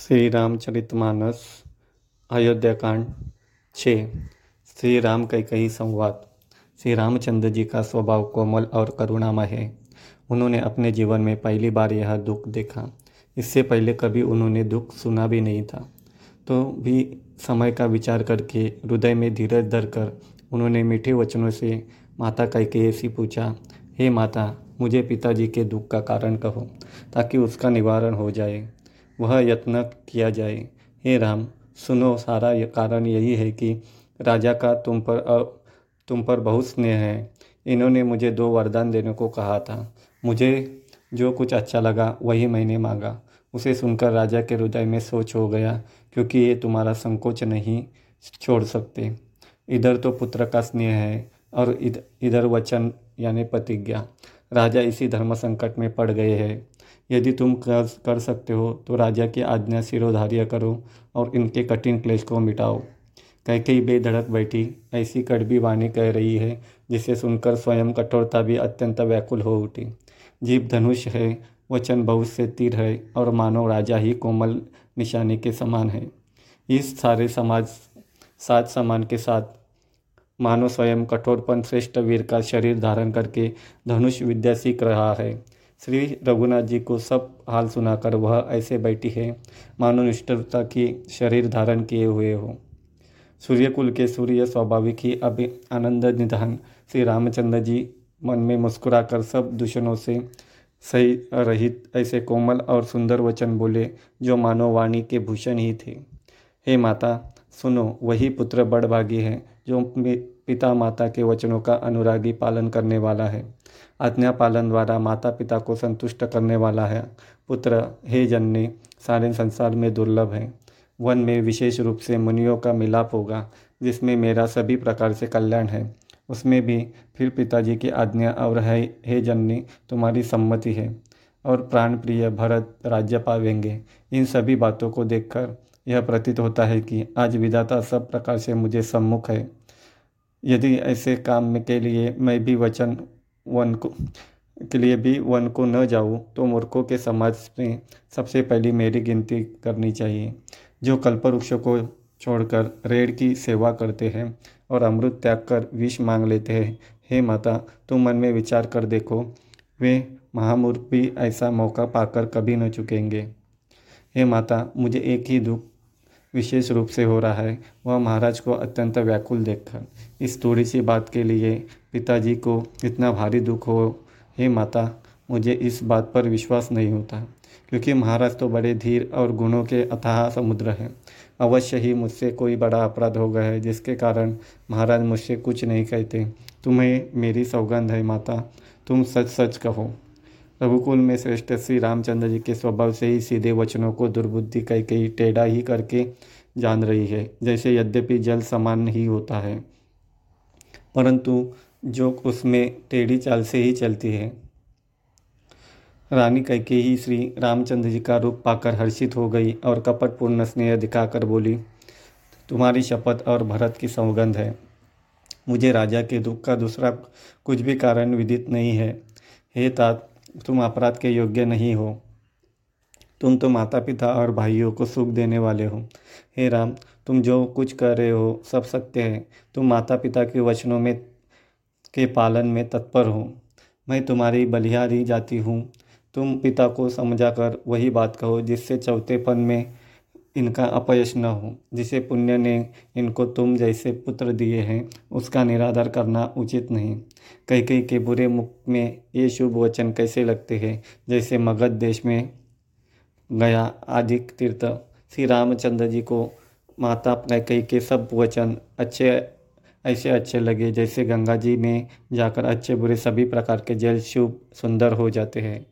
श्री रामचरित रामचरितमानस अयोध्याकांड छः। श्री राम कैकई संवाद। श्री रामचंद्र जी का स्वभाव कोमल और करुणामय है। उन्होंने अपने जीवन में पहली बार यह दुख देखा। इससे पहले कभी उन्होंने दुख सुना भी नहीं था। तो भी समय का विचार करके हृदय में धीरज धरकर उन्होंने मीठे वचनों से माता कैकेयी से पूछा, हे माता, मुझे पिताजी के दुख का कारण कहो, ताकि उसका निवारण हो जाए। वह यत्न किया जाए। हे राम, सुनो, सारा कारण यही है कि राजा का तुम पर तुम पर बहुत स्नेह है। इन्होंने मुझे दो वरदान देने को कहा था। मुझे जो कुछ अच्छा लगा, वही मैंने मांगा। उसे सुनकर राजा के हृदय में सोच हो गया, क्योंकि ये तुम्हारा संकोच नहीं छोड़ सकते। इधर तो पुत्र का स्नेह है, और इधर वचन, यानी प्रतिज्ञा। राजा इसी धर्म संकट में पड़ गए हैं। यदि तुम कर कर सकते हो तो राजा की आज्ञा सिरोधार्य करो और इनके कठिन क्लेश को मिटाओ। कह कैकई बेधड़क बैठी, ऐसी कड़वी वाणी कह रही है, जिसे सुनकर स्वयं कठोरता भी अत्यंत व्याकुल हो उठी। जीव धनुष है, वचन बहुत से तीर है, और मानव राजा ही कोमल निशाने के समान है। इस सारे समाज, सात समान के साथ, मानव स्वयं कठोरपन श्रेष्ठ वीर का शरीर धारण करके धनुष विद्या सीख रहा है। श्री रघुनाथ जी को सब हाल सुनाकर वह ऐसे बैठी है, मानो निष्ठता की शरीर धारण किए हुए हो। सूर्यकुल के सूर्य स्वाभाविक ही अभी आनंद निधान श्री रामचंद्र जी मन में मुस्कुराकर सब दूषणों से सही रहित ऐसे कोमल और सुंदर वचन बोले, जो मानव वाणी के भूषण ही थे। हे माता सुनो, वही पुत्र बड़भागी है, जो पिता माता के वचनों का अनुरागी पालन करने वाला है। आज्ञा पालन द्वारा माता पिता को संतुष्ट करने वाला है। पुत्र, हे जननी, सारे संसार में दुर्लभ है। वन में विशेष रूप से मुनियों का मिलाप होगा, जिसमें मेरा सभी प्रकार से कल्याण है। उसमें भी फिर पिताजी की आज्ञा और है, हे जननी, तुम्हारी सम्मति है। और प्राण प्रिय भरत राज्य पावेंगे इन सभी बातों को देखकर यह प्रतीत होता है कि आज विधाता सब प्रकार से मुझे सम्मुख है। यदि ऐसे काम के लिए मैं भी वचन वन को, के लिए भी वन को न जाऊँ तो मूर्खों के समाज में सबसे पहली मेरी गिनती करनी चाहिए। जो कल्पवृक्ष को छोड़कर रेड़ की सेवा करते हैं और अमृत त्याग कर विष मांग लेते हैं, हे माता, तुम मन में विचार कर देखो, वे महामूर्ख भी ऐसा मौका पाकर कभी न चुकेंगे। हे माता, मुझे एक ही दुख विशेष रूप से हो रहा है। वह महाराज को अत्यंत व्याकुल देखकर इस थोड़ी सी बात के लिए पिताजी को इतना भारी दुख हो, हे माता, मुझे इस बात पर विश्वास नहीं होता, क्योंकि महाराज तो बड़े धीर और गुणों के अथाह समुद्र हैं। अवश्य ही मुझसे कोई बड़ा अपराध हो गया है, जिसके कारण महाराज मुझसे कुछ नहीं कहते। तुम्हें मेरी सौगंध है माता, तुम सच सच कहो। रघुकुल में श्रेष्ठ श्री रामचंद्र जी के स्वभाव से ही सीधे वचनों को दुर्बुद्धि कई कई टेढ़ा ही करके जान रही है, जैसे यद्यपि जल समान ही होता है। परंतु जो उसमें टेढ़ी चाल से ही चलती है। रानी कैके ही श्री रामचंद्र जी का रूप पाकर हर्षित हो गई और कपट पूर्ण स्नेह दिखाकर बोली, तुम्हारी शपथ और भरत की सौगंध है। मुझे राजा के दुख का दूसरा कुछ भी कारण विदित नहीं है। हे तात तुम अपराध के योग्य नहीं हो। तुम तो माता पिता और भाइयों को सुख देने वाले हो। हे राम, तुम जो कुछ कर रहे हो, सब सत्य है। तुम माता पिता के वचनों में, के पालन में तत्पर हो। मैं तुम्हारी बलिहारी जाती हूँ। तुम पिता को समझा कर वही बात कहो जिससे चौथेपन में इनका अपयश न हो। जिसे पुण्य ने इनको तुम जैसे पुत्र दिए हैं, उसका निरादर करना उचित नहीं। कई कई के बुरे मुख में ये शुभ वचन कैसे लगते हैं? जैसे मगध देश में गया आदिक तीर्थ। श्री रामचंद्र जी को माता कई के सब वचन अच्छे, ऐसे अच्छे लगे, जैसे गंगा जी में जाकर अच्छे बुरे सभी प्रकार के जल शुभ सुंदर हो जाते हैं।